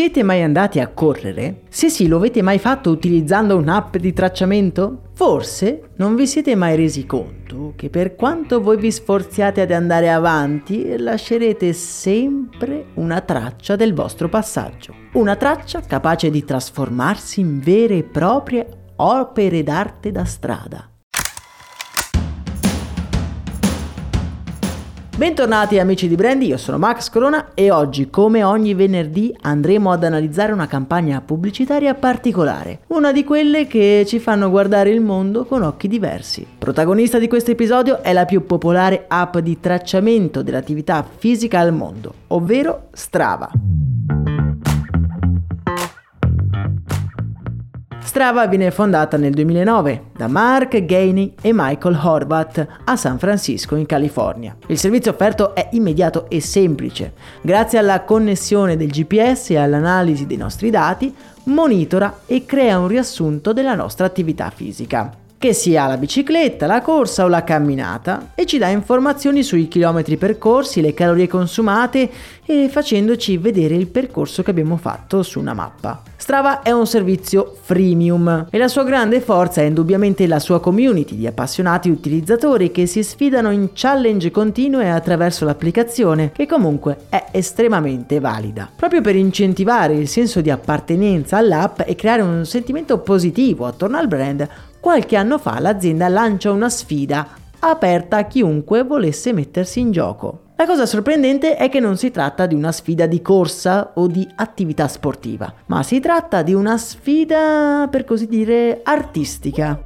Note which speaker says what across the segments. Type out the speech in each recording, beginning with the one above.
Speaker 1: Siete mai andati a correre? Se sì, lo avete mai fatto utilizzando un'app di tracciamento? Forse non vi siete mai resi conto che per quanto voi vi sforziate ad andare avanti, lascerete sempre una traccia del vostro passaggio. Una traccia capace di trasformarsi in vere e proprie opere d'arte da strada. Bentornati amici di Brandy, io sono Max Corona e oggi, come ogni venerdì, andremo ad analizzare una campagna pubblicitaria particolare, una di quelle che ci fanno guardare il mondo con occhi diversi. Protagonista di questo episodio è la più popolare app di tracciamento dell'attività fisica al mondo, ovvero Strava. Strava viene fondata nel 2009 da Mark Gainey e Michael Horvath a San Francisco in California. Il servizio offerto è immediato e semplice. Grazie alla connessione del GPS e all'analisi dei nostri dati, monitora e crea un riassunto della nostra attività fisica che sia la bicicletta, la corsa o la camminata e ci dà informazioni sui chilometri percorsi, le calorie consumate e facendoci vedere il percorso che abbiamo fatto su una mappa. Strava è un servizio freemium e la sua grande forza è indubbiamente la sua community di appassionati utilizzatori che si sfidano in challenge continue attraverso l'applicazione che comunque è estremamente valida. Proprio per incentivare il senso di appartenenza all'app e creare un sentimento positivo attorno al brand, Qualche anno fa l'azienda lancia una sfida aperta a chiunque volesse mettersi in gioco. La cosa sorprendente è che non si tratta di una sfida di corsa o di attività sportiva, ma si tratta di una sfida, per così dire, artistica.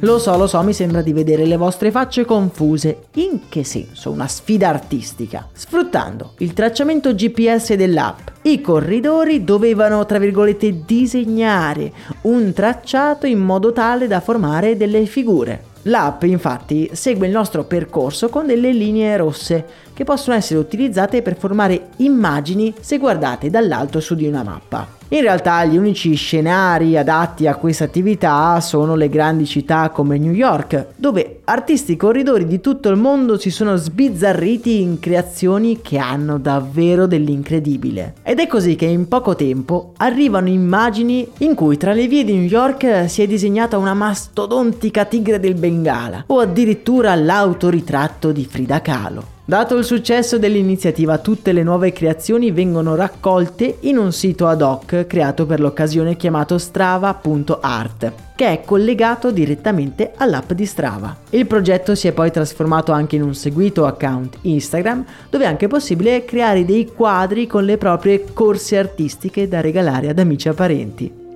Speaker 1: Lo so, lo so, mi sembra di vedere le vostre facce confuse. In che senso una sfida artistica? Sfruttando il tracciamento GPS dell'app, i corridori dovevano, tra virgolette, disegnare un tracciato in modo tale da formare delle figure. L'app infatti segue il nostro percorso con delle linee rosse che possono essere utilizzate per formare immagini se guardate dall'alto su di una mappa. In realtà gli unici scenari adatti a questa attività sono le grandi città come New York, dove artisti corridori di tutto il mondo si sono sbizzarriti in creazioni che hanno davvero dell'incredibile. Ed è così che in poco tempo arrivano immagini in cui tra le vie di New York si è disegnata una mastodontica tigre del Bengala o addirittura l'autoritratto di Frida Kahlo. Dato il successo dell'iniziativa, tutte le nuove creazioni vengono raccolte in un sito ad hoc creato per l'occasione chiamato strava.art, che è collegato direttamente all'app di Strava. Il progetto si è poi trasformato anche in un seguito account Instagram, dove è anche possibile creare dei quadri con le proprie corse artistiche da regalare ad amici e parenti.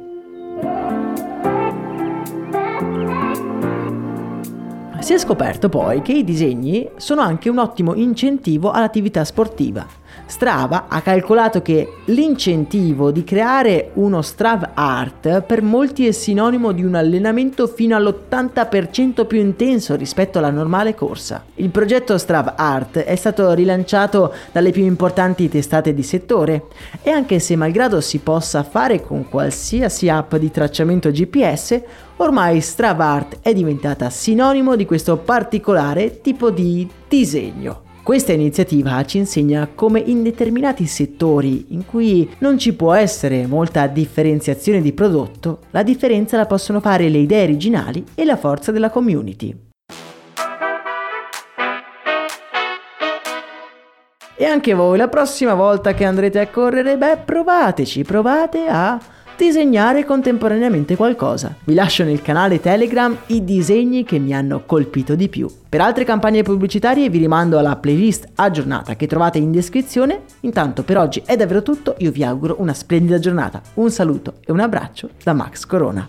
Speaker 1: Si è scoperto poi che i disegni sono anche un ottimo incentivo all'attività sportiva. Strava ha calcolato che l'incentivo di creare uno Strav Art per molti è sinonimo di un allenamento fino all'80% più intenso rispetto alla normale corsa. Il progetto Strav Art è stato rilanciato dalle più importanti testate di settore e anche se malgrado si possa fare con qualsiasi app di tracciamento GPS, ormai Strav Art è diventata sinonimo di questo particolare tipo di disegno. Questa iniziativa ci insegna come in determinati settori in cui non ci può essere molta differenziazione di prodotto, la differenza la possono fare le idee originali e la forza della community. E anche voi la prossima volta che andrete a correre, beh, provateci, provate a disegnare contemporaneamente qualcosa. Vi lascio nel canale Telegram i disegni che mi hanno colpito di più. Per altre campagne pubblicitarie vi rimando alla playlist aggiornata che trovate in descrizione. Intanto per oggi è davvero tutto, io vi auguro una splendida giornata. Un saluto e un abbraccio da Max Corona.